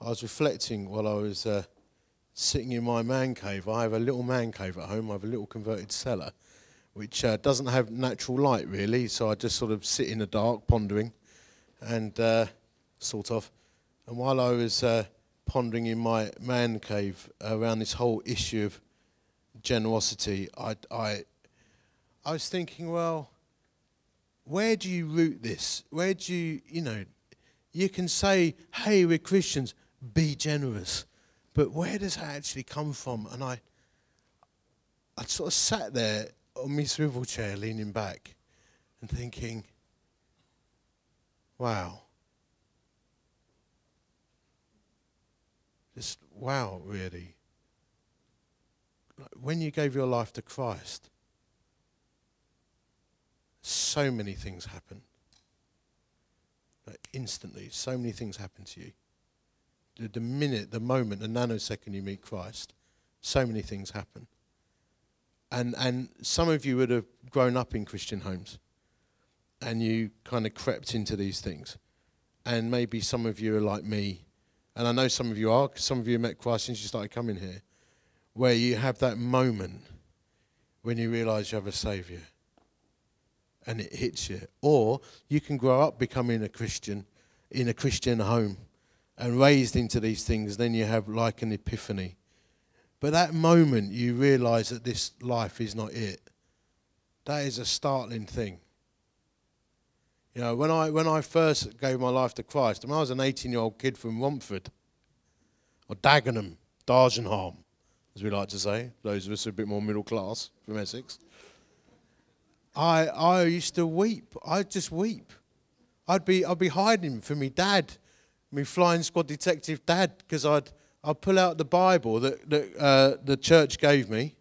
I was reflecting while I was uh, sitting in my man cave. I have a little man cave at home. I have a little converted cellar, which uh, doesn't have natural light really. So I just sort of sit in the dark, pondering, and uh, sort of. And while I was uh, pondering in my man cave around this whole issue of generosity, I, I, I was thinking, well, where do you root this? Where do you, you know, you can say, hey, we're Christians, be generous. But where does that actually come from? And I, I sort of sat there on my swivel chair, leaning back and thinking, wow. Just wow, really. When you gave your life to Christ, so many things happen. Like instantly, so many things happen to you. The, minute, the moment, the nanosecond you meet Christ, so many things happen. And, and some of you would have grown up in Christian homes and you kind of crept into these things. And maybe some of you are like me, and I know some of you are, some of you met Christ since you started coming here, where you have that moment when you realize you have a Savior and it hits you. Or you can grow up becoming a Christian in a Christian home and raised into these things, then you have like an epiphany. But that moment you realize that this life is not it. That is a startling thing. You know, when I, when I first gave my life to Christ, mean, I was an 18 year old kid from Romford, or Dagenham, Dargenham, as we like to say, those of us who are a bit more middle class from Essex. I, I used to weep. I'd just weep. I'd be, I'd be hiding from me dad, me flying squad detective dad, because I'd, I'd pull out the Bible that, that uh, the church gave me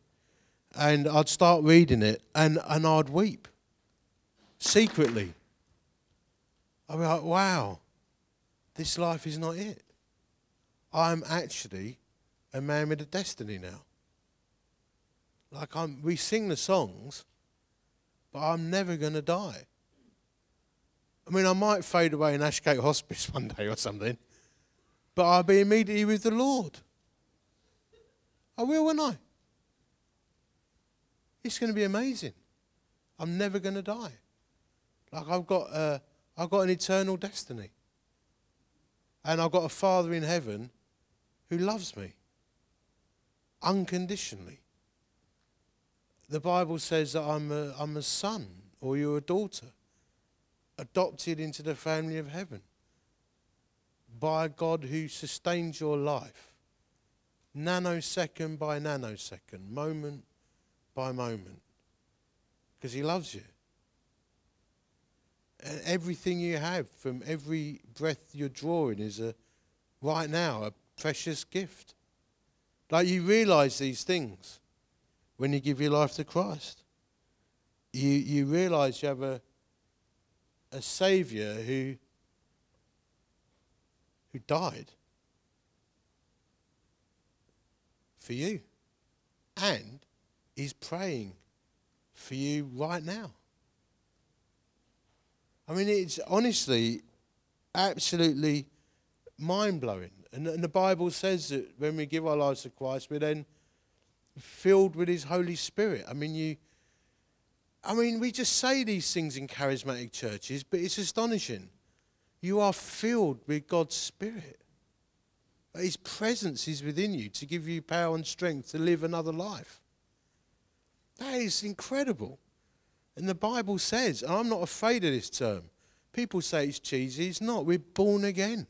and I'd start reading it and, and I'd weep secretly. I'd be like, wow, this life is not it. I'm actually a man with a destiny now. Like I'm, we sing the songs, but I'm never going to die. I mean, I might fade away in Ashgate Hospice one day or something, but I'll be immediately with the Lord. I will, won't I? It's going to be amazing. I'm never going to die. Like I've got, uh, I've got an eternal destiny, and I've got a Father in heaven who loves me unconditionally the Bible says that I'm a, I'm a son or you're a daughter, adopted into the family of heaven by a God who sustains your life, nanosecond by nanosecond, moment by moment, because He loves you. And everything you have from every breath you're drawing is a, right now, a precious gift. Like you realize these things when you give your life to Christ. You, you realize you have a, a Savior who, who died for you and is praying for you right now. I mean, it's honestly absolutely mind blowing. And, and the Bible says that when we give our lives to Christ, we're then filled with His Holy Spirit. I mean, you. I mean, we just say these things in charismatic churches, but it's astonishing. You are filled with God's Spirit. His presence is within you to give you power and strength to live another life. That is incredible. And the Bible says, and I'm not afraid of this term. People say it's cheesy. It's not. We're born again.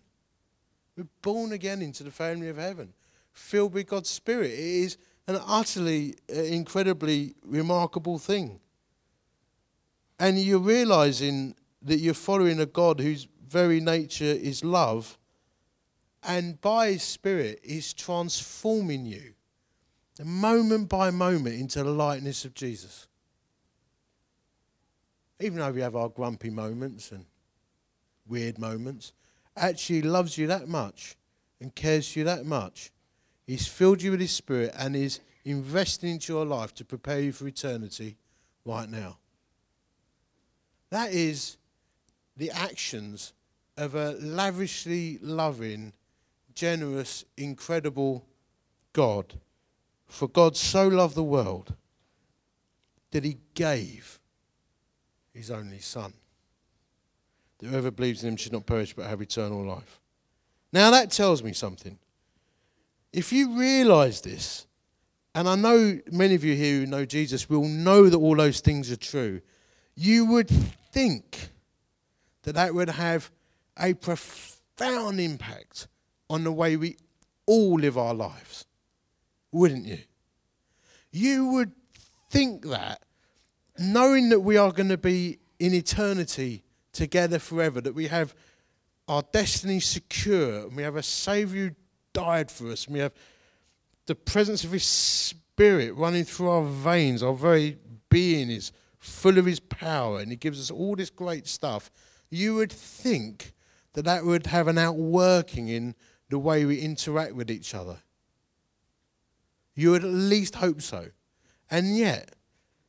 We're born again into the family of heaven, filled with God's Spirit. It is an utterly uh, incredibly remarkable thing. And you're realizing that you're following a God whose very nature is love, and by His Spirit is transforming you moment by moment into the likeness of Jesus. Even though we have our grumpy moments and weird moments, actually loves you that much and cares for you that much He's filled you with His Spirit and is investing into your life to prepare you for eternity right now. That is the actions of a lavishly loving, generous, incredible God. For God so loved the world that he gave his only Son. That whoever believes in him should not perish but have eternal life. Now that tells me something. If you realize this, and I know many of you here who know Jesus will know that all those things are true, you would think that that would have a profound impact on the way we all live our lives, wouldn't you? You would think that, knowing that we are going to be in eternity together forever, that we have our destiny secure, and we have a Saviour who died for us, and we have the presence of His Spirit running through our veins, our very being is full of His power, and He gives us all this great stuff. You would think that that would have an outworking in the way we interact with each other. You would at least hope so. And yet,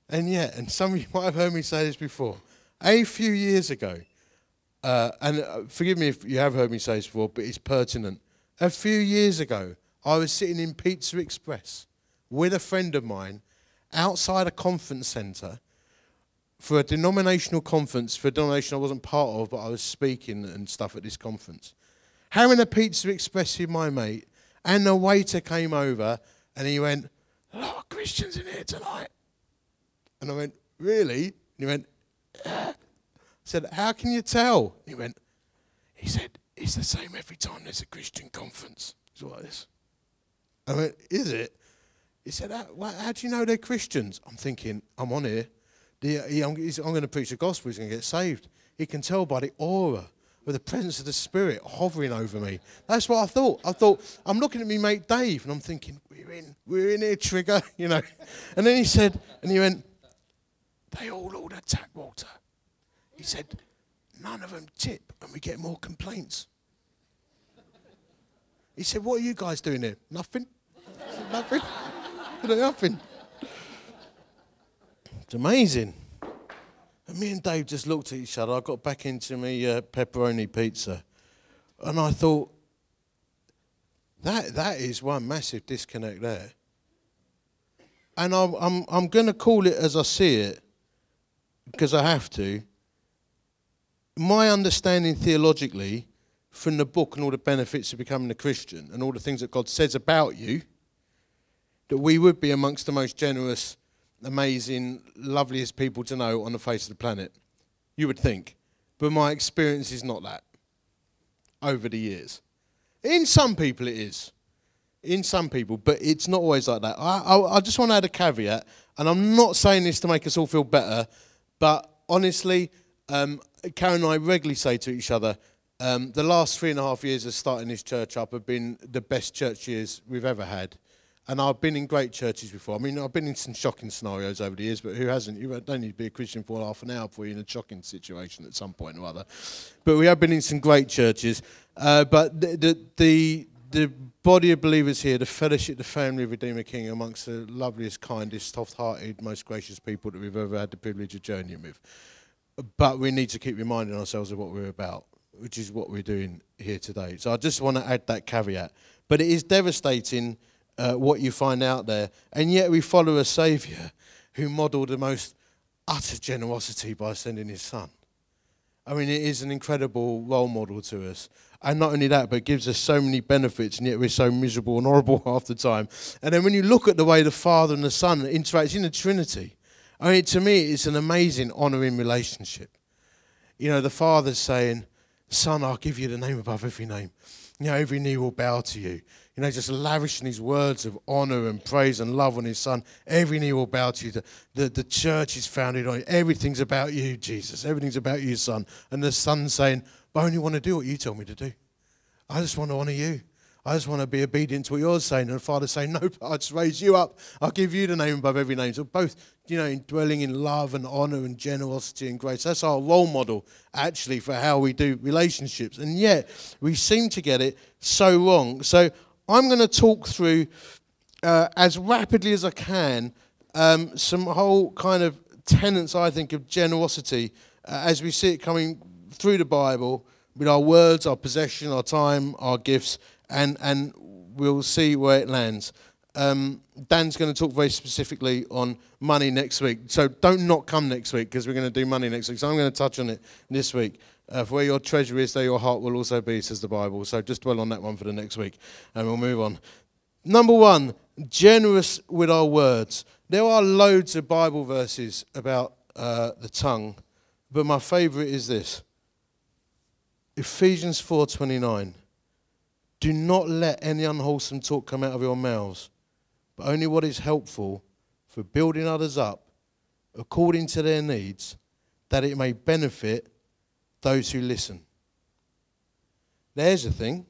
and yet, and some of you might have heard me say this before, a few years ago, uh, and uh, forgive me if you have heard me say this before, but it's pertinent. A few years ago, I was sitting in Pizza Express with a friend of mine outside a conference centre for a denominational conference for a denomination I wasn't part of, but I was speaking and stuff at this conference. Having a Pizza Express with my mate, and the waiter came over and he went, A lot of Christians in here tonight. And I went, Really? And he went, yeah. I said, How can you tell? He went, He said, It's the same every time there's a Christian conference. It's like this. I went, Is it? He said, How, how do you know they're Christians? I'm thinking, I'm on here. The, he, I'm, I'm going to preach the gospel, he's going to get saved. He can tell by the aura with the presence of the Spirit hovering over me. That's what I thought. I thought, I'm looking at me mate Dave, and I'm thinking, we're in, we're in here, trigger, you know. And then he said, and he went, they all order tap water. He said, none of them tip, and we get more complaints. He said, what are you guys doing here? Nothing. Said, Nothing. Nothing. It's amazing. And me and Dave just looked at each other. I got back into my uh, pepperoni pizza. And I thought, that, that is one massive disconnect there. And I'm, I'm, I'm going to call it as I see it, because I have to. My understanding theologically from the book and all the benefits of becoming a Christian and all the things that God says about you, that we would be amongst the most generous amazing, loveliest people to know on the face of the planet. You would think. But my experience is not that over the years. In some people, it is. In some people, but it's not always like that. I, I, I just want to add a caveat, and I'm not saying this to make us all feel better, but honestly, um, Karen and I regularly say to each other, um, the last three and a half years of starting this church up have been the best church years we've ever had. And I've been in great churches before. I mean, I've been in some shocking scenarios over the years, but who hasn't? You don't need to be a Christian for half an hour before you're in a shocking situation at some point or other. But we have been in some great churches. Uh, but the, the, the, the body of believers here, the fellowship, the family of Redeemer King, amongst the loveliest, kindest, soft-hearted, most gracious people that we've ever had the privilege of journeying with. But we need to keep reminding ourselves of what we're about, which is what we're doing here today. So I just want to add that caveat. But it is devastating uh, what you find out there. And yet we follow a Saviour who modelled the most utter generosity by sending his Son. I mean, it is an incredible role model to us. And not only that, but gives us so many benefits, and yet we're so miserable and horrible half the time. And then when you look at the way the Father and the Son interact in the Trinity, I mean, to me, it's an amazing honouring relationship. You know, the Father's saying, Son, I'll give you the name above every name. You know, every knee will bow to you you know, just lavishing his words of honor and praise and love on his son. Every knee will bow to you. The, the, the church is founded on you. Everything's about you, Jesus. Everything's about you, son. And the son saying, I only want to do what you tell me to do. I just want to honor you. I just want to be obedient to what you're saying. And the father saying, No, I just raise you up. I'll give you the name above every name. So both, you know, dwelling in love and honor and generosity and grace. That's our role model, actually, for how we do relationships. And yet, we seem to get it so wrong. So I'm going to talk through uh, as rapidly as I can um, some whole kind of tenets, I think, of generosity uh, as we see it coming through the Bible, with our words, our possession, our time, our gifts, and, and we'll see where it lands. Um, Dan's going to talk very specifically on money next week. So don't not come next week because we're going to do money next week. So I'm going to touch on it this week. Uh, for where your treasure is, there your heart will also be, says the Bible. So just dwell on that one for the next week and we'll move on. Number one, generous with our words. There are loads of Bible verses about uh, the tongue, but my favourite is this Ephesians 4:29. Do not let any unwholesome talk come out of your mouths, but only what is helpful for building others up according to their needs, that it may benefit those who listen. There's a thing.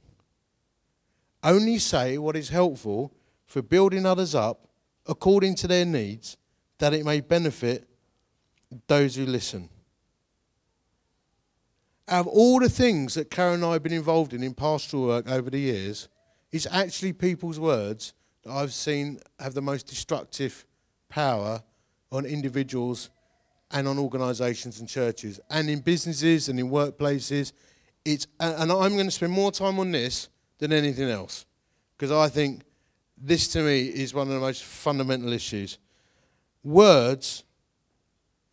Only say what is helpful for building others up according to their needs, that it may benefit those who listen. Out of all the things that Karen and I have been involved in in pastoral work over the years, it's actually people's words that I've seen have the most destructive power on individuals and on organisations and churches and in businesses and in workplaces. It's, and I'm going to spend more time on this than anything else because I think this to me is one of the most fundamental issues. Words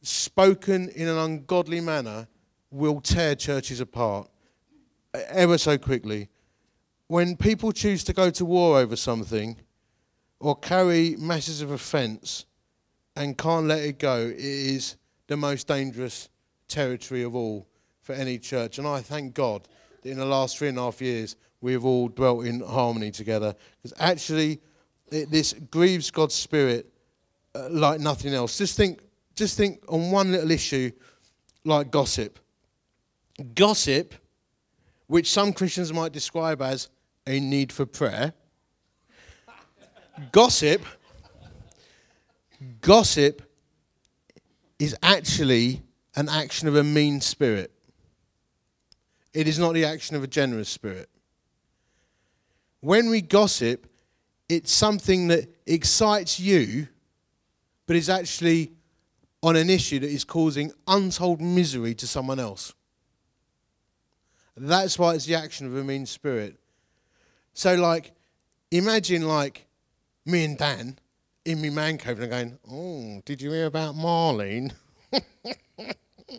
spoken in an ungodly manner will tear churches apart ever so quickly. When people choose to go to war over something or carry masses of offence and can't let it go, it is the most dangerous territory of all for any church. And I thank God that in the last three and a half years we have all dwelt in harmony together. Because actually, it, this grieves God's spirit uh, like nothing else. Just think, just think on one little issue like gossip. Gossip, which some Christians might describe as a need for prayer. gossip, gossip is actually an action of a mean spirit. It is not the action of a generous spirit. When we gossip, it's something that excites you, but is actually on an issue that is causing untold misery to someone else. That's why it's the action of a mean spirit. So, like, imagine like me and Dan in my man cave and I'm going, "Oh, did you hear about Marlene?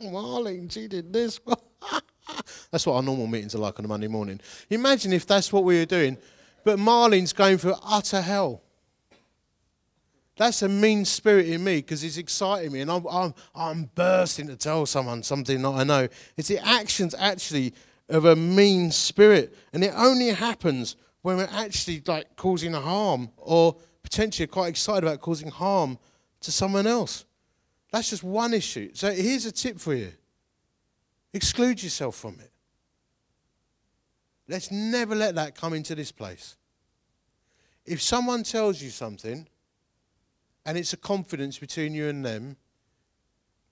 Marlene, she did this." that's what our normal meetings are like on a Monday morning. Imagine if that's what we were doing, but Marlene's going through utter hell. That's a mean spirit in me because it's exciting me, and I'm, I'm, I'm bursting to tell someone something that I know. It's the actions actually of a mean spirit, and it only happens when we're actually like causing harm or potentially quite excited about causing harm to someone else. That's just one issue. So here's a tip for you exclude yourself from it. Let's never let that come into this place. If someone tells you something and it's a confidence between you and them,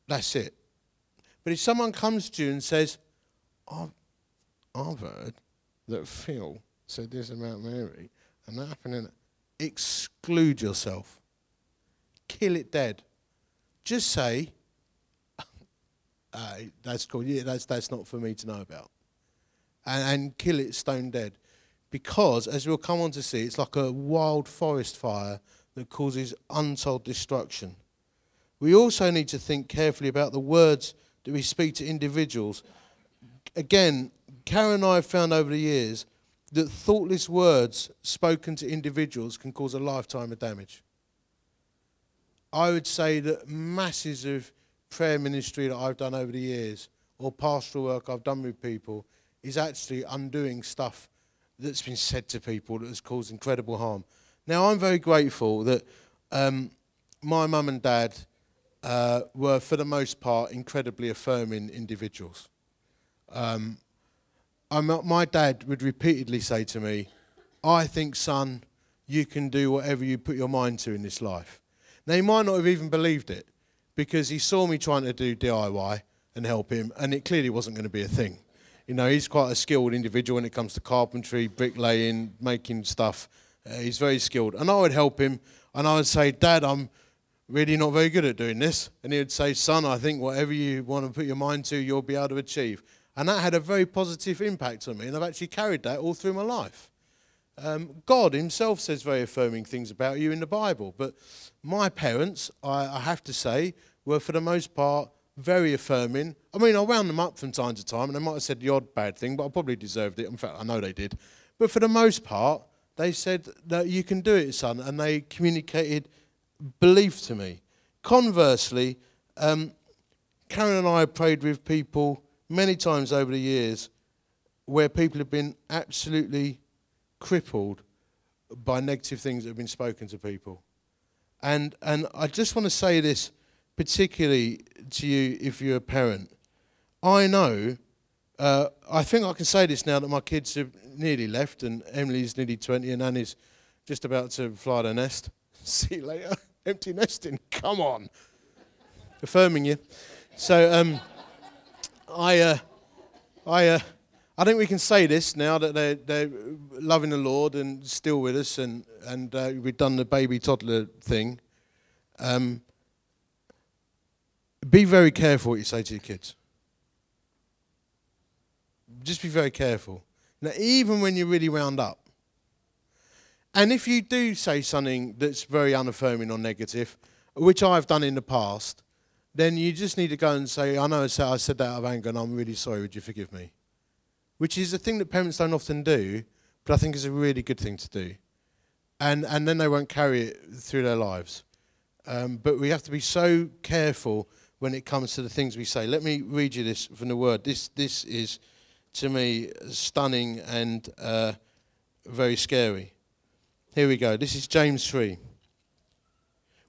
that's it. But if someone comes to you and says, I've, I've heard that Phil said this about Mary, and that happened, exclude yourself. Kill it dead. Just say, uh, that's cool. Yeah, that's, that's not for me to know about. And, and kill it stone dead. Because, as we'll come on to see, it's like a wild forest fire that causes untold destruction. We also need to think carefully about the words that we speak to individuals. Again, Karen and I have found over the years that thoughtless words spoken to individuals can cause a lifetime of damage. I would say that masses of prayer ministry that I've done over the years or pastoral work I've done with people is actually undoing stuff that's been said to people that has caused incredible harm. Now, I'm very grateful that um, my mum and dad uh, were, for the most part, incredibly affirming individuals. Um, my dad would repeatedly say to me, I think, son, you can do whatever you put your mind to in this life. Now, he might not have even believed it because he saw me trying to do DIY and help him, and it clearly wasn't going to be a thing. You know, he's quite a skilled individual when it comes to carpentry, bricklaying, making stuff. Uh, he's very skilled. And I would help him, and I would say, Dad, I'm really not very good at doing this. And he would say, Son, I think whatever you want to put your mind to, you'll be able to achieve. And that had a very positive impact on me, and I've actually carried that all through my life. Um, God Himself says very affirming things about you in the Bible, but my parents, I, I have to say, were for the most part very affirming. I mean, I wound them up from time to time, and they might have said the odd bad thing, but I probably deserved it. In fact, I know they did. But for the most part, they said that you can do it, son, and they communicated belief to me. Conversely, um, Karen and I prayed with people many times over the years where people have been absolutely crippled by negative things that have been spoken to people. And, and I just want to say this particularly to you if you're a parent. I know, uh, I think I can say this now that my kids have nearly left and Emily's nearly 20 and Annie's just about to fly the nest. See you later. Empty nesting. Come on. Affirming you. So um, I, uh, I, uh, I think we can say this now that they're, they're loving the Lord and still with us, and, and uh, we've done the baby toddler thing. Um, be very careful what you say to your kids. Just be very careful. Now, even when you're really wound up. And if you do say something that's very unaffirming or negative, which I've done in the past, then you just need to go and say, I know I said, that out of anger and I'm really sorry, would you forgive me? Which is a thing that parents don't often do, but I think is a really good thing to do. And, and then they won't carry it through their lives. Um, but we have to be so careful when it comes to the things we say. Let me read you this from the word. This, this is, to me, stunning and uh, very scary. Here we go. This is James 3.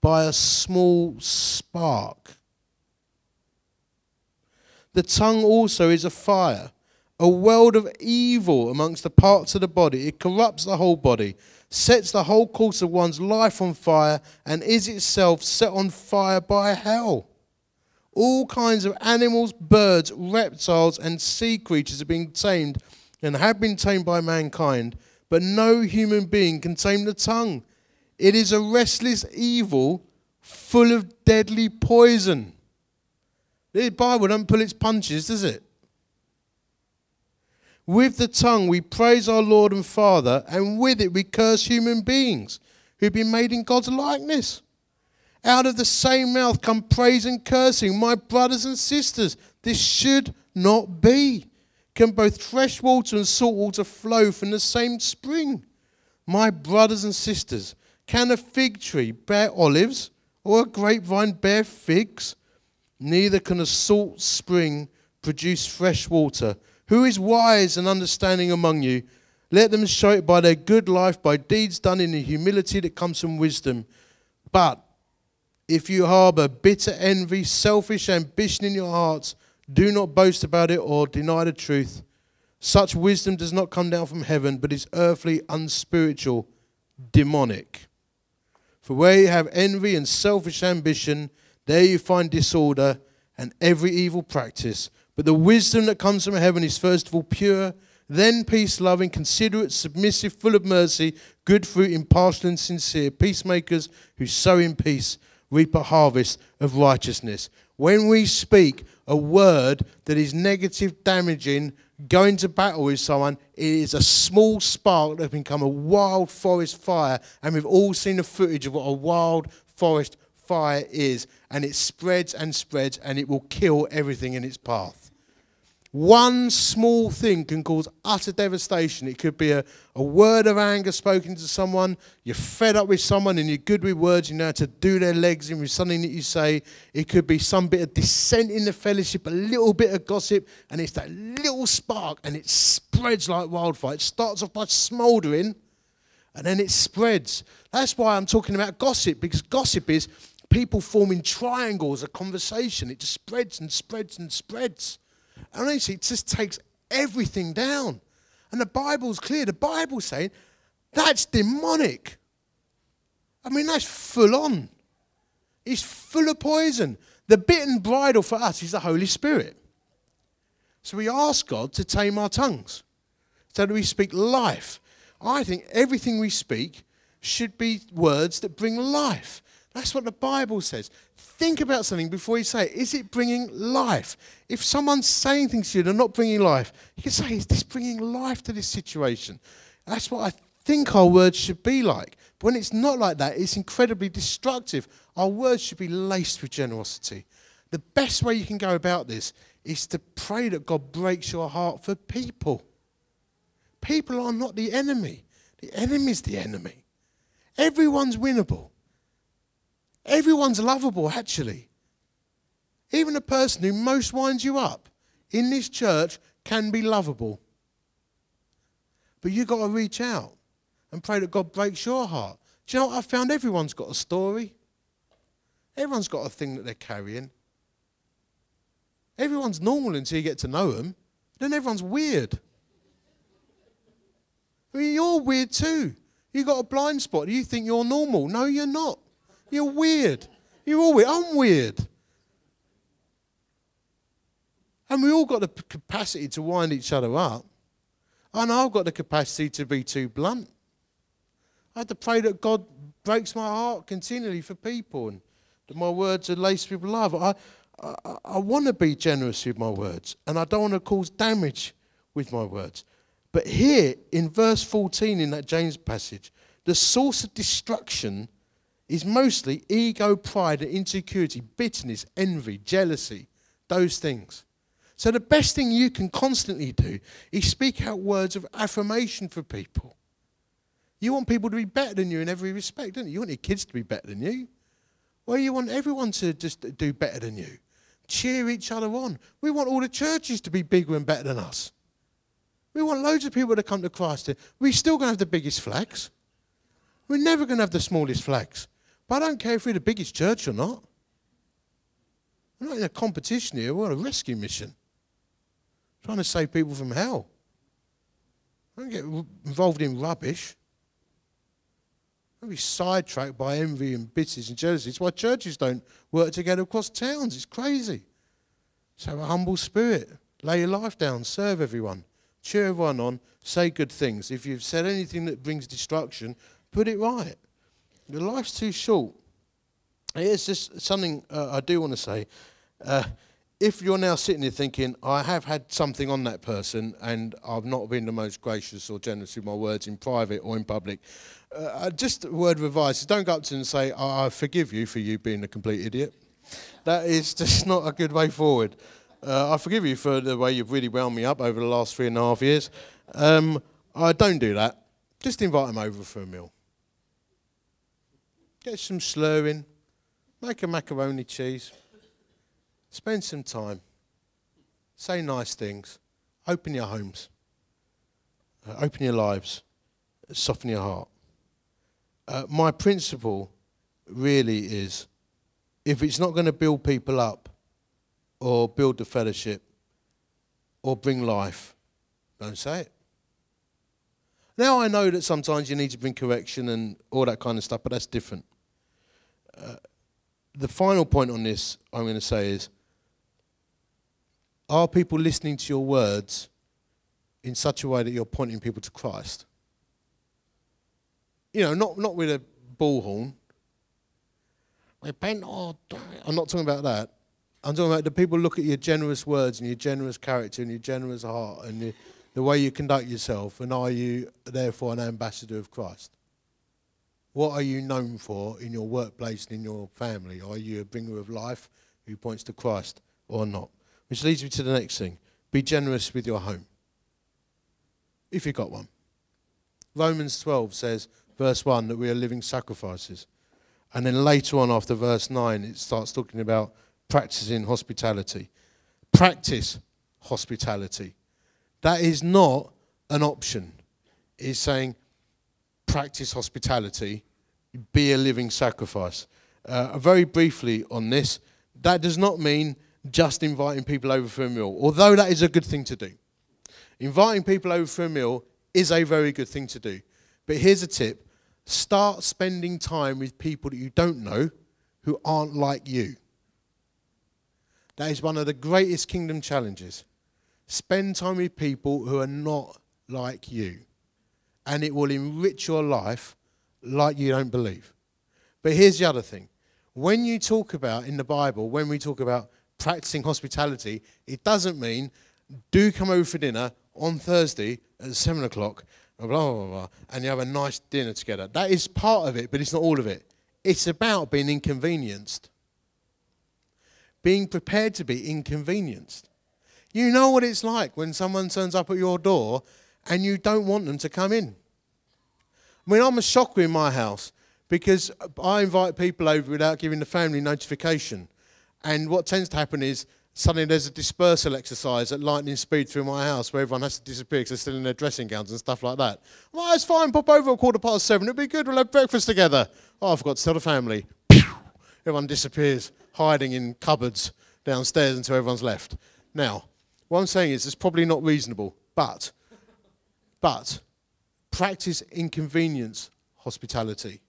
by a small spark. The tongue also is a fire, a world of evil amongst the parts of the body. It corrupts the whole body, sets the whole course of one's life on fire, and is itself set on fire by hell. All kinds of animals, birds, reptiles, and sea creatures are being tamed and have been tamed by mankind, but no human being can tame the tongue. It is a restless evil full of deadly poison. The Bible doesn't pull its punches, does it? With the tongue we praise our Lord and Father, and with it we curse human beings who've been made in God's likeness. Out of the same mouth come praise and cursing. My brothers and sisters, this should not be. Can both fresh water and salt water flow from the same spring? My brothers and sisters, can a fig tree bear olives or a grapevine bear figs? Neither can a salt spring produce fresh water. Who is wise and understanding among you? Let them show it by their good life, by deeds done in the humility that comes from wisdom. But if you harbor bitter envy, selfish ambition in your hearts, do not boast about it or deny the truth. Such wisdom does not come down from heaven, but is earthly, unspiritual, demonic. For where you have envy and selfish ambition, there you find disorder and every evil practice. But the wisdom that comes from heaven is first of all pure, then peace loving, considerate, submissive, full of mercy, good fruit, impartial and sincere, peacemakers who sow in peace, reap a harvest of righteousness. When we speak a word that is negative, damaging, going to battle with someone, it is a small spark that can become a wild forest fire. And we've all seen the footage of what a wild forest fire is. And it spreads and spreads and it will kill everything in its path. One small thing can cause utter devastation. It could be a, a word of anger spoken to someone. You're fed up with someone and you're good with words. You know how to do their legs in with something that you say. It could be some bit of dissent in the fellowship, a little bit of gossip, and it's that little spark and it spreads like wildfire. It starts off by smouldering and then it spreads. That's why I'm talking about gossip because gossip is people forming triangles of conversation. It just spreads and spreads and spreads. And honestly, it just takes everything down. And the Bible's clear. The Bible's saying that's demonic. I mean, that's full on. It's full of poison. The bitten bridle for us is the Holy Spirit. So we ask God to tame our tongues so that we speak life. I think everything we speak should be words that bring life. That's what the Bible says. Think about something before you say it. Is it bringing life? If someone's saying things to you that are not bringing life, you can say, Is this bringing life to this situation? That's what I think our words should be like. But when it's not like that, it's incredibly destructive. Our words should be laced with generosity. The best way you can go about this is to pray that God breaks your heart for people. People are not the enemy, the enemy is the enemy. Everyone's winnable. Everyone's lovable, actually. Even a person who most winds you up in this church can be lovable. But you've got to reach out and pray that God breaks your heart. Do you know what I've found? Everyone's got a story. Everyone's got a thing that they're carrying. Everyone's normal until you get to know them. Then everyone's weird. I mean, you're weird too. You've got a blind spot. You think you're normal. No, you're not. You're weird. You're all weird. I'm weird. And we all got the capacity to wind each other up. And I've got the capacity to be too blunt. I had to pray that God breaks my heart continually for people and that my words are laced with love. I, I, I want to be generous with my words and I don't want to cause damage with my words. But here in verse 14 in that James passage, the source of destruction is mostly ego, pride, and insecurity, bitterness, envy, jealousy, those things. So the best thing you can constantly do is speak out words of affirmation for people. You want people to be better than you in every respect, don't you? You want your kids to be better than you. Well, you want everyone to just do better than you. Cheer each other on. We want all the churches to be bigger and better than us. We want loads of people to come to Christ. We're still going to have the biggest flags. We're never going to have the smallest flags. But I don't care if we're the biggest church or not. We're not in a competition here. We're on a rescue mission. trying to save people from hell. I don't get involved in rubbish. Don't be sidetracked by envy and bitterness and jealousy. It's why churches don't work together across towns. It's crazy. So have a humble spirit. Lay your life down. Serve everyone cheer everyone on, say good things. If you've said anything that brings destruction, put it right. Your life's too short. Here's just something uh, I do want to say. Uh, if you're now sitting there thinking, I have had something on that person and I've not been the most gracious or generous with my words in private or in public, uh, uh just a word of advice don't go up to them and say, I forgive you for you being a complete idiot. That is just not a good way forward. Uh, I forgive you for the way you've really wound me up over the last three and a half years. Um, I don't do that. Just invite them over for a meal. Get some slurring. Make a macaroni cheese. Spend some time. Say nice things. Open your homes. Uh, open your lives. Soften your heart. Uh, my principle really is if it's not going to build people up, or build the fellowship or bring life, don't say it. Now I know that sometimes you need to bring correction and all that kind of stuff, but that's different. Uh, the final point on this I'm going to say is are people listening to your words in such a way that you're pointing people to Christ? You know, not, not with a bullhorn. Repent or I'm not talking about that. I'm talking about the people look at your generous words and your generous character and your generous heart and the, the way you conduct yourself, and are you therefore an ambassador of Christ? What are you known for in your workplace and in your family? Are you a bringer of life who points to Christ or not? Which leads me to the next thing be generous with your home, if you've got one. Romans 12 says, verse 1, that we are living sacrifices. And then later on, after verse 9, it starts talking about practicing hospitality. Practice hospitality. That is not an option. It's saying practice hospitality, be a living sacrifice. Uh, very briefly on this, that does not mean just inviting people over for a meal, although that is a good thing to do. Inviting people over for a meal is a very good thing to do. But here's a tip start spending time with people that you don't know who aren't like you. That is one of the greatest kingdom challenges. Spend time with people who are not like you, and it will enrich your life like you don't believe. But here's the other thing when you talk about in the Bible, when we talk about practicing hospitality, it doesn't mean do come over for dinner on Thursday at seven o'clock, blah, blah, blah, blah, and you have a nice dinner together. That is part of it, but it's not all of it. It's about being inconvenienced, being prepared to be inconvenienced. You know what it's like when someone turns up at your door and you don't want them to come in. I mean, I'm a shocker in my house because I invite people over without giving the family notification. And what tends to happen is suddenly there's a dispersal exercise at lightning speed through my house where everyone has to disappear because they're still in their dressing gowns and stuff like that. Well, it's fine, pop over at quarter past seven, it'll be good, we'll have breakfast together. Oh, I forgot to tell the family. Everyone disappears, hiding in cupboards downstairs until everyone's left. Now, what I'm saying is it's probably not reasonable, but, but, practice inconvenience hospitality.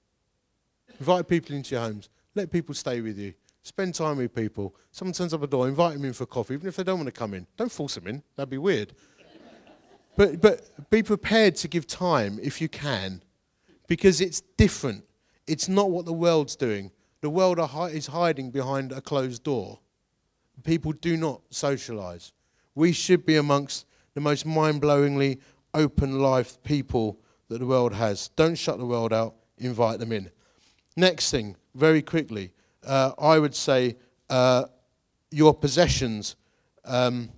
Invite people into your homes. Let people stay with you. Spend time with people. Someone turns up a door, invite them in for coffee, even if they don't want to come in. Don't force them in. That'd be weird. but, but be prepared to give time if you can, because it's different. It's not what the world's doing. The world is hiding behind a closed door. People do not socialize. We should be amongst the most mind blowingly open life people that the world has. Don't shut the world out, invite them in. Next thing, very quickly uh, I would say uh, your possessions um,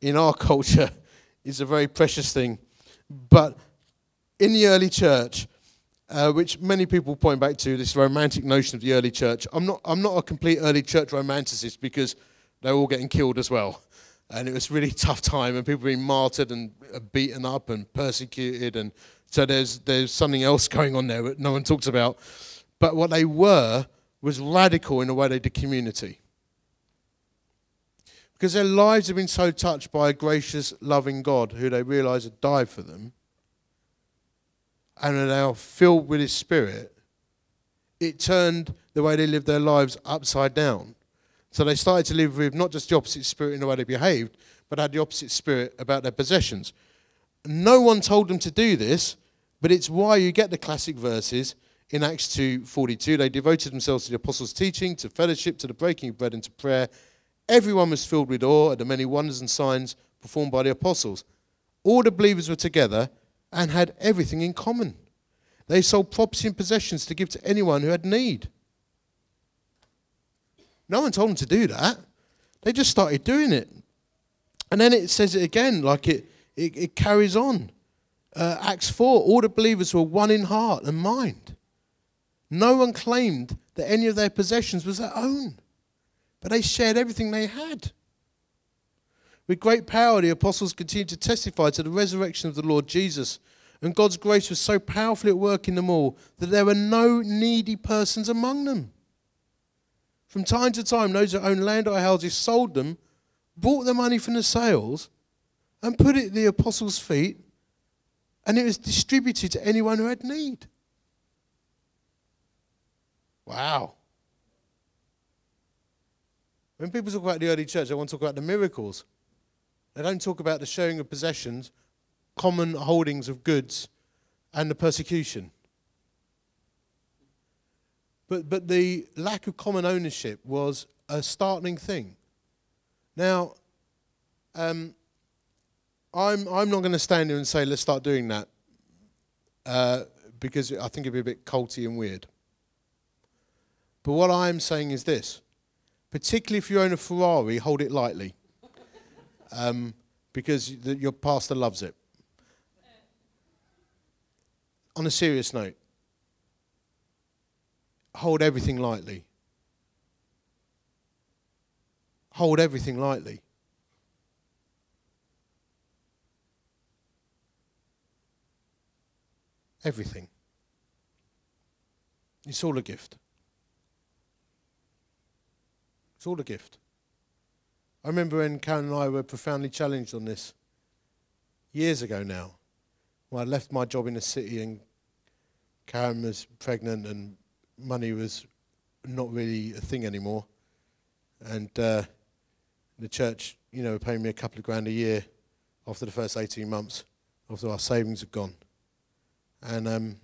in our culture is a very precious thing. But in the early church, uh, which many people point back to, this romantic notion of the early church, I'm not, I'm not a complete early church romanticist because they're all getting killed as well. And it was really tough time, and people being martyred and uh, beaten up and persecuted, and so there's there's something else going on there that no one talks about. But what they were was radical in the way they did community. Because their lives had been so touched by a gracious, loving God who they realized had died for them, and are now filled with His Spirit, it turned the way they lived their lives upside down. So they started to live with not just the opposite spirit in the way they behaved, but had the opposite spirit about their possessions. No one told them to do this, but it's why you get the classic verses in Acts 2:42, they devoted themselves to the apostles' teaching, to fellowship, to the breaking of bread, and to prayer. Everyone was filled with awe at the many wonders and signs performed by the apostles. All the believers were together and had everything in common. They sold property and possessions to give to anyone who had need. No one told them to do that. They just started doing it. And then it says it again, like it, it, it carries on. Uh, Acts 4 all the believers were one in heart and mind. No one claimed that any of their possessions was their own, but they shared everything they had. With great power, the apostles continued to testify to the resurrection of the Lord Jesus, and God's grace was so powerfully at work in them all that there were no needy persons among them. From time to time, those who owned land or houses sold them, bought the money from the sales, and put it at the apostles' feet, and it was distributed to anyone who had need. Wow. When people talk about the early church, they want to talk about the miracles. They don't talk about the sharing of possessions, common holdings of goods, and the persecution. But, but the lack of common ownership was a startling thing. Now, um, I'm, I'm not going to stand here and say, let's start doing that, uh, because I think it'd be a bit culty and weird. But what I'm saying is this particularly if you own a Ferrari, hold it lightly. Um, because the, your pastor loves it. On a serious note, hold everything lightly. Hold everything lightly. Everything. It's all a gift. It's all a gift. I remember when Karen and I were profoundly challenged on this years ago now. When I left my job in the city and Karen was pregnant and money was not really a thing anymore. And uh, the church, you know, paying me a couple of grand a year after the first 18 months after our savings had gone. And um,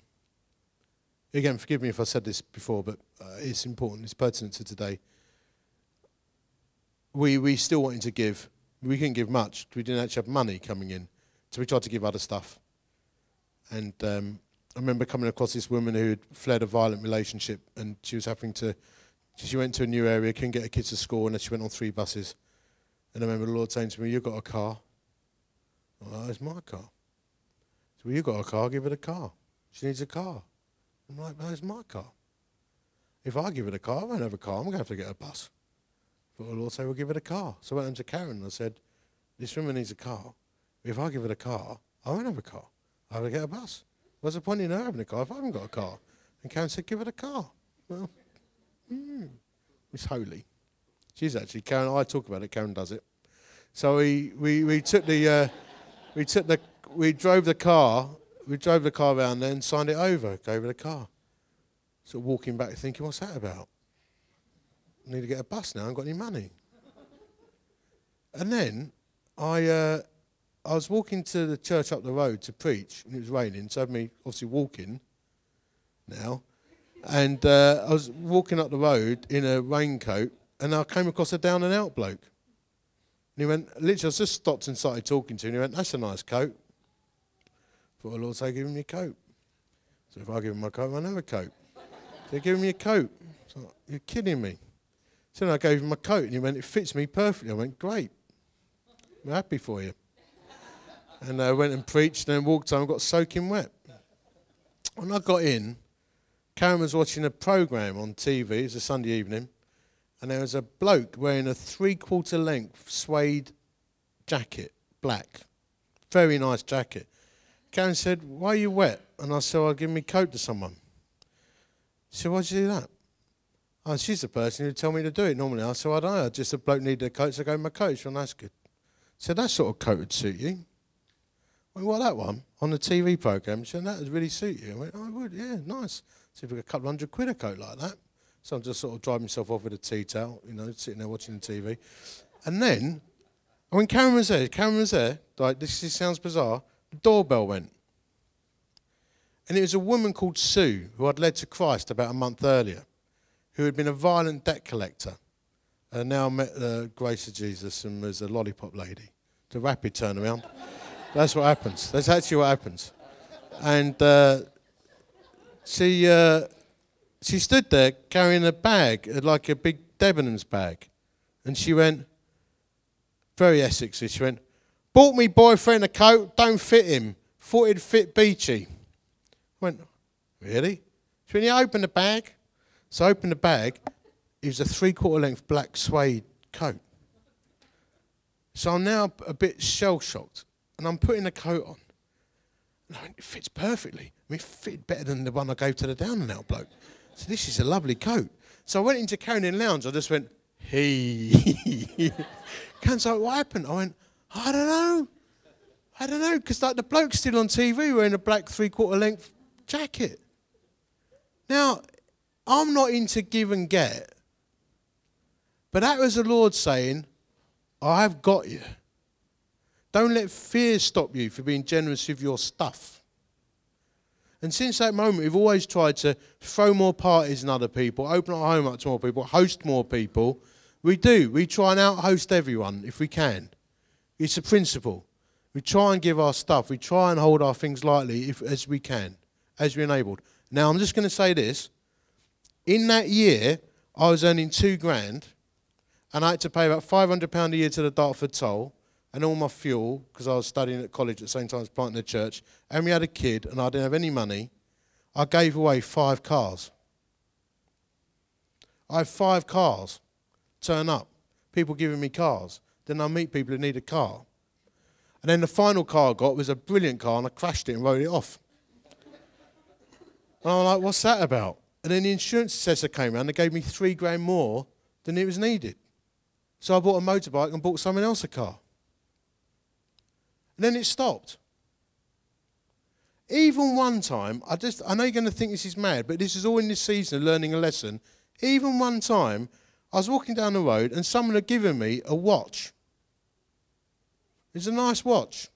again, forgive me if I said this before, but uh, it's important, it's pertinent to today. We, we still wanted to give. We couldn't give much. We didn't actually have money coming in. So we tried to give other stuff. And um, I remember coming across this woman who had fled a violent relationship and she was having to, she went to a new area, couldn't get her kids to school, and then she went on three buses. And I remember the Lord saying to me, You've got a car. Well, it's my car. So, well, you've got a car, give her a car. She needs a car. I'm like, Well, it's my car. If I give it a car, I won't have a car. I'm going to have to get a bus. But the Lord said, Well, give it a car. So I went on to Karen and I said, This woman needs a car. If I give it a car, I won't have a car. I to get a bus. What's the point in her having a car if I haven't got a car? And Karen said, Give it a car. Well, mm, it's holy. She's actually, Karen, I talk about it, Karen does it. So we, we, we took the, uh, we took the, we drove the car, we drove the car around there and signed it over, gave her the car. So walking back thinking, what's that about? I need to get a bus now, I haven't got any money. And then I, uh, I was walking to the church up the road to preach, and it was raining, so I had me obviously walking now. And uh, I was walking up the road in a raincoat, and I came across a down and out bloke. And he went, literally, I just stopped and started talking to him. And he went, That's a nice coat. Thought the Lord say, Give him your coat. So if I give him my coat, I'll have a coat. So give him your coat. So, You're kidding me. So then I gave him my coat, and he went, It fits me perfectly. I went, Great. I'm happy for you. And I went and preached, and then walked home, and got soaking wet. When I got in, Karen was watching a program on TV. It was a Sunday evening and there was a bloke wearing a three quarter length suede jacket, black. Very nice jacket. Karen said, Why are you wet? And I said, I'll give my coat to someone. She said, Why'd you do that? Oh, she's the person who told me to do it normally. I said, I don't know. Just a bloke needed a coat, so I gave him a coat. She said, That's good. So that sort of coat would suit you. What, that one? On the TV programme? She said, That would really suit you. I went, oh, I would, yeah, nice. So if we got a couple hundred quid a coat like that. So I'm just sort of driving myself off with a tea towel, you know, sitting there watching the TV. And then, when Karen was there, Karen was there, like, this sounds bizarre, the doorbell went. And it was a woman called Sue, who I'd led to Christ about a month earlier, who had been a violent debt collector, and now met the grace of Jesus and was a lollipop lady. It's a rapid turnaround. That's what happens. That's actually what happens. And uh, she, uh, she stood there carrying a bag, like a big Debenhams bag. And she went, very Essexy, she went, bought me boyfriend a coat, don't fit him. Thought it'd fit Beachy. I went, really? She went, yeah, open the bag. So I opened the bag. It was a three quarter length black suede coat. So I'm now a bit shell shocked. And I'm putting the coat on. And it fits perfectly. I mean, it fit better than the one I gave to the down and out bloke. So this is a lovely coat. So I went into Carrington Lounge. I just went, hey. Karen's like, what happened? I went, I don't know. I don't know, because like the bloke's still on TV wearing a black three quarter length jacket. Now, I'm not into give and get, but that was the Lord saying, I've got you. Don't let fear stop you for being generous with your stuff. And since that moment, we've always tried to throw more parties than other people, open our home up to more people, host more people. We do. We try and out host everyone if we can. It's a principle. We try and give our stuff. We try and hold our things lightly if, as we can, as we're enabled. Now, I'm just going to say this. In that year, I was earning two grand, and I had to pay about £500 a year to the Dartford toll and all my fuel, because I was studying at college at the same time as planting a church, and we had a kid, and I didn't have any money, I gave away five cars. I have five cars turn up, people giving me cars. Then I meet people who need a car. And then the final car I got was a brilliant car, and I crashed it and rode it off. And I'm like, what's that about? And then the insurance assessor came around and gave me three grand more than it was needed. So I bought a motorbike and bought someone else a car. And then it stopped. Even one time, I just I know you're going to think this is mad, but this is all in this season of learning a lesson. Even one time, I was walking down the road and someone had given me a watch. It's a nice watch.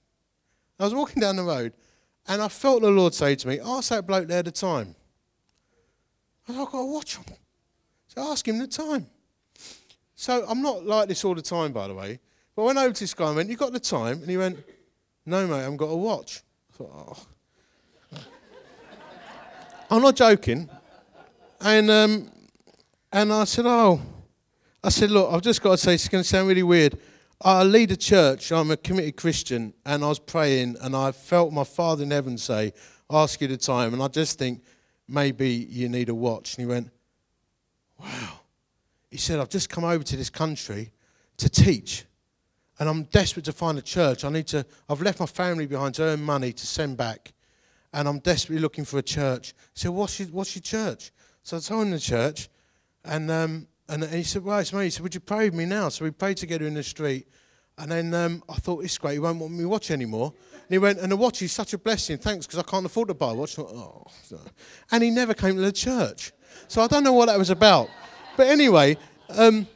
I was walking down the road and I felt the Lord say to me, Ask that bloke there the time. I said, I've got a watch on. So ask him the time. So I'm not like this all the time, by the way. But I went over to this guy and went, You got the time? And he went, No, mate, I haven't got a watch. I thought, Oh. I'm not joking. And, um, and I said, Oh, I said, Look, I've just got to say, it's going to sound really weird. I lead a church, I'm a committed Christian, and I was praying, and I felt my Father in heaven say, Ask you the time. And I just think, maybe you need a watch. And he went, Wow. He said, I've just come over to this country to teach, and I'm desperate to find a church. I need to, I've left my family behind to earn money to send back and I'm desperately looking for a church. Said, What's your, what's your church? So I told him the church, and, um, and he said, Well, it's me. He said, Would you pray with me now? So we prayed together in the street. And then um, I thought, It's great, he won't want me to watch anymore. And he went, And the watch is such a blessing, thanks, because I can't afford to buy a watch. Oh. And he never came to the church. So I don't know what that was about. But anyway, um,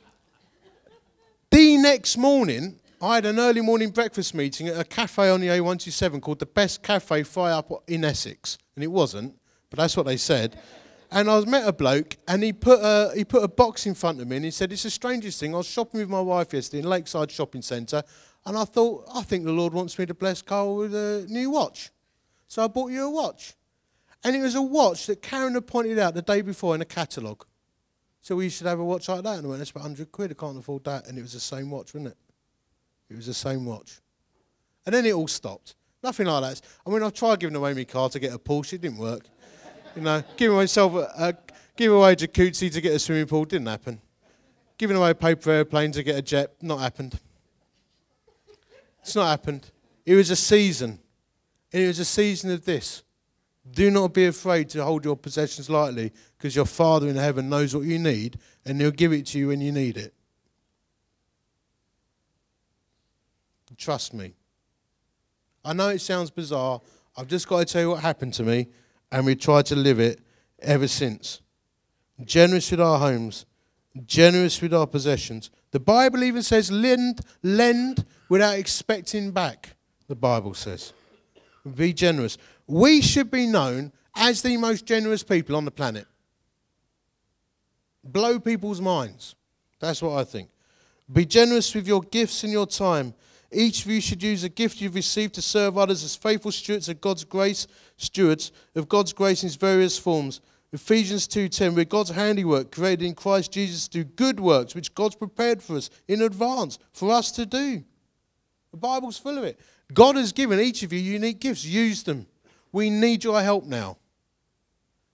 the next morning, I had an early morning breakfast meeting at a cafe on the A127 called the Best Cafe Fry Up in Essex. And it wasn't, but that's what they said. And I was met a bloke, and he put a, he put a box in front of me, and he said, It's the strangest thing. I was shopping with my wife yesterday in Lakeside Shopping Centre, and I thought, I think the Lord wants me to bless Carl with a new watch. So I bought you a watch. And it was a watch that Karen had pointed out the day before in a catalogue. So we should have a watch like that. And I went, It's about 100 quid, I can't afford that. And it was the same watch, wasn't it? It was the same watch. And then it all stopped. Nothing like that. I mean, I tried giving away my car to get a Porsche. It didn't work. You know, giving myself a, uh, a giving away a jacuzzi to get a swimming pool didn't happen. Giving away a paper airplane to get a jet, not happened. It's not happened. It was a season. And It was a season of this. Do not be afraid to hold your possessions lightly because your Father in heaven knows what you need and He'll give it to you when you need it. Trust me. I know it sounds bizarre. I've just got to tell you what happened to me, and we tried to live it ever since. Generous with our homes, generous with our possessions. The Bible even says, lend, lend without expecting back, the Bible says. Be generous. We should be known as the most generous people on the planet. Blow people's minds. That's what I think. Be generous with your gifts and your time. Each of you should use the gift you've received to serve others as faithful stewards of God's grace, stewards of God's grace in its various forms. Ephesians 2:10 we're God's handiwork created in Christ Jesus to do good works which God's prepared for us in advance for us to do. The Bible's full of it. God has given each of you unique gifts. Use them. We need your help now.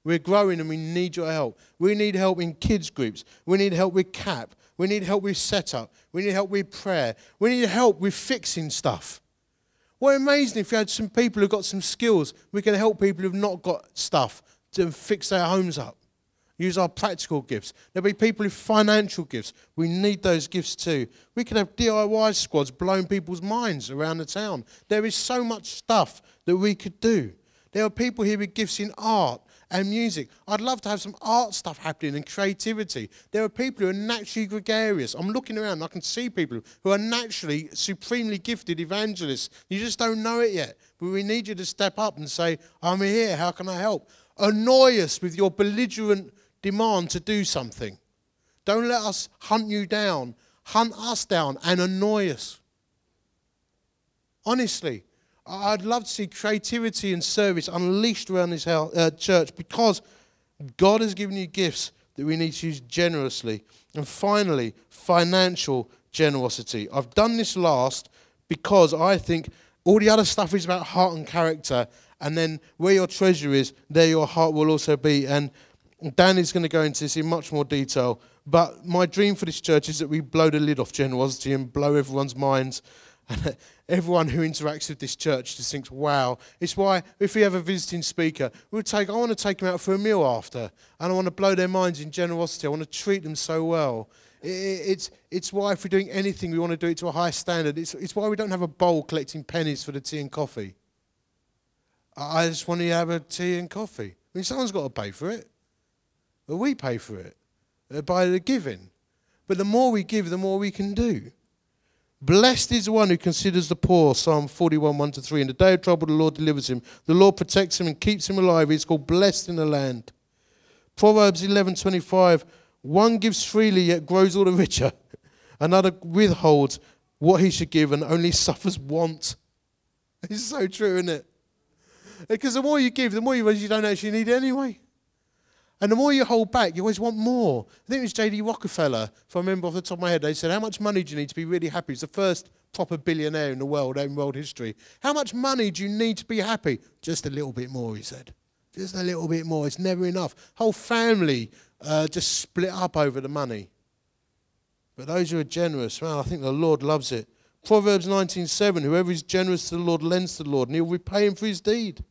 We're growing and we need your help. We need help in kids groups. We need help with CAP. We need help with setup. We need help with prayer. We need help with fixing stuff. What amazing if you had some people who've got some skills. We can help people who've not got stuff to fix their homes up. Use our practical gifts. There'll be people with financial gifts. We need those gifts too. We can have DIY squads blowing people's minds around the town. There is so much stuff that we could do. There are people here with gifts in art and music. I'd love to have some art stuff happening and creativity. There are people who are naturally gregarious. I'm looking around and I can see people who are naturally supremely gifted evangelists. You just don't know it yet. But we need you to step up and say, I'm here, how can I help? Annoy us with your belligerent demand to do something. Don't let us hunt you down. Hunt us down and annoy us. Honestly, I'd love to see creativity and service unleashed around this uh, church because God has given you gifts that we need to use generously. And finally, financial generosity. I've done this last because I think all the other stuff is about heart and character. And then where your treasure is, there your heart will also be. And Dan is going to go into this in much more detail. But my dream for this church is that we blow the lid off generosity and blow everyone's minds and everyone who interacts with this church just thinks, wow. It's why if we have a visiting speaker, we'll take, I want to take them out for a meal after. And I want to blow their minds in generosity. I want to treat them so well. It's, it's why if we're doing anything, we want to do it to a high standard. It's, it's why we don't have a bowl collecting pennies for the tea and coffee. I just want to have a tea and coffee. I mean, someone's got to pay for it. But we pay for it uh, by the giving. But the more we give, the more we can do. Blessed is the one who considers the poor, Psalm 41, 1 to 3. In the day of trouble, the Lord delivers him. The Lord protects him and keeps him alive. He's called blessed in the land. Proverbs 11, 25. One gives freely, yet grows all the richer. Another withholds what he should give and only suffers want. It's so true, isn't it? Because the more you give, the more you realize you don't actually need it anyway. And the more you hold back, you always want more. I think it was J.D. Rockefeller, if I remember off the top of my head, they said, How much money do you need to be really happy? He's the first proper billionaire in the world, in world history. How much money do you need to be happy? Just a little bit more, he said. Just a little bit more. It's never enough. Whole family uh, just split up over the money. But those who are generous, well, I think the Lord loves it. Proverbs 19:7, whoever is generous to the Lord lends to the Lord, and he'll repay him for his deed.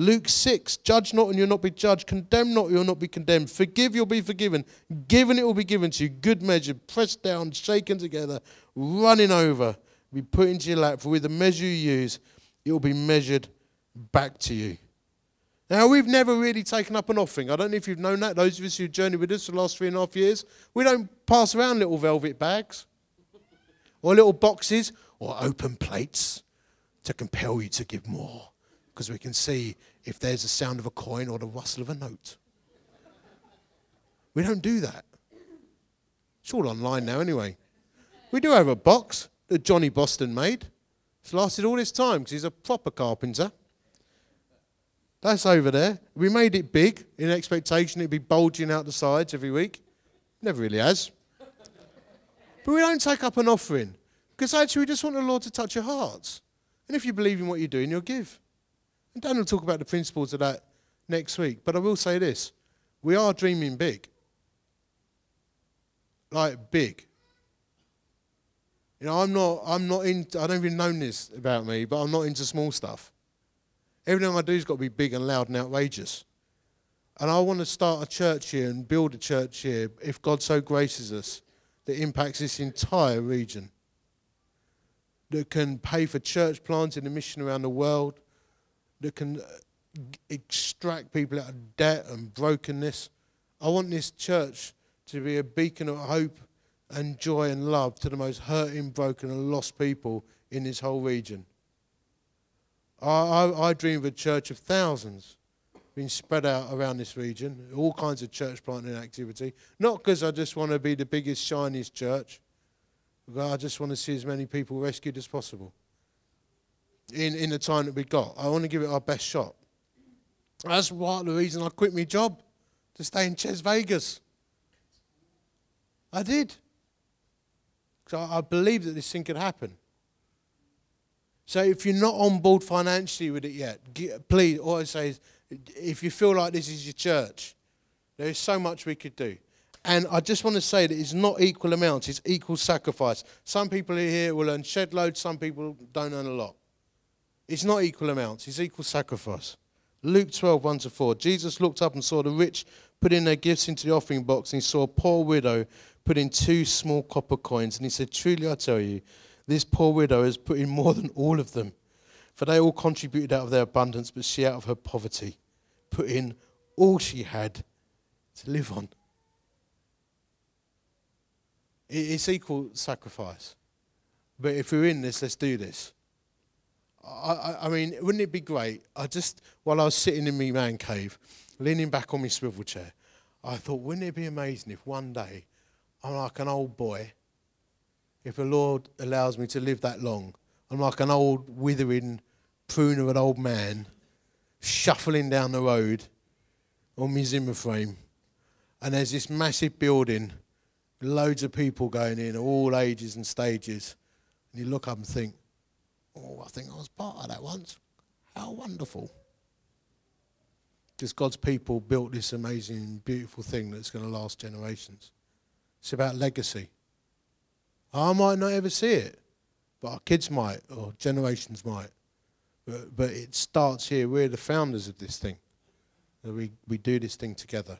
Luke 6, judge not and you'll not be judged. Condemn not, you'll not be condemned. Forgive, you'll be forgiven. Given, it will be given to you. Good measure, pressed down, shaken together, running over, be put into your lap. For with the measure you use, it will be measured back to you. Now, we've never really taken up an offering. I don't know if you've known that. Those of us who've journeyed with us for the last three and a half years, we don't pass around little velvet bags or little boxes or open plates to compel you to give more because we can see if there's the sound of a coin or the rustle of a note. We don't do that. It's all online now, anyway. We do have a box that Johnny Boston made. It's lasted all this time because he's a proper carpenter. That's over there. We made it big in expectation it'd be bulging out the sides every week. Never really has. But we don't take up an offering because actually we just want the Lord to touch your hearts. And if you believe in what you're doing, you'll give. And Dan will talk about the principles of that next week. But I will say this we are dreaming big. Like big. You know, I'm not, I'm not in, I don't even know this about me, but I'm not into small stuff. Everything I do has got to be big and loud and outrageous. And I want to start a church here and build a church here, if God so graces us, that impacts this entire region. That can pay for church planting and mission around the world, that can uh, extract people out of debt and brokenness. I want this church to be a beacon of hope and joy and love to the most hurting, broken, and lost people in this whole region. I, I, I dream of a church of thousands being spread out around this region, all kinds of church planting activity. Not because I just want to be the biggest, shiniest church, but I just want to see as many people rescued as possible in, in the time that we got. I want to give it our best shot. That's part of the reason I quit my job to stay in Ches Vegas. I did. Because I, I believe that this thing could happen. So if you're not on board financially with it yet, get, please, all I say is, if you feel like this is your church, there is so much we could do. And I just want to say that it's not equal amounts, it's equal sacrifice. Some people here will earn shed loads, some people don't earn a lot. It's not equal amounts, it's equal sacrifice. Luke 12, 1 to 4. Jesus looked up and saw the rich put in their gifts into the offering box, and he saw a poor widow put in two small copper coins. And he said, Truly I tell you, this poor widow has put in more than all of them. For they all contributed out of their abundance, but she, out of her poverty, put in all she had to live on. It's equal sacrifice. But if we're in this, let's do this. I, I, mean, wouldn't it be great? I just, while I was sitting in my man cave, leaning back on my swivel chair, I thought, wouldn't it be amazing if one day I'm like an old boy, if the Lord allows me to live that long, I'm like an old withering prune of an old man, shuffling down the road on my Zimmer frame, and there's this massive building, loads of people going in, all ages and stages, and you look up and think, Oh, I think I was part of that once. How wonderful. Because God's people built this amazing, beautiful thing that's going to last generations. It's about legacy. I might not ever see it, but our kids might, or generations might. But, but it starts here. We're the founders of this thing. We, we do this thing together.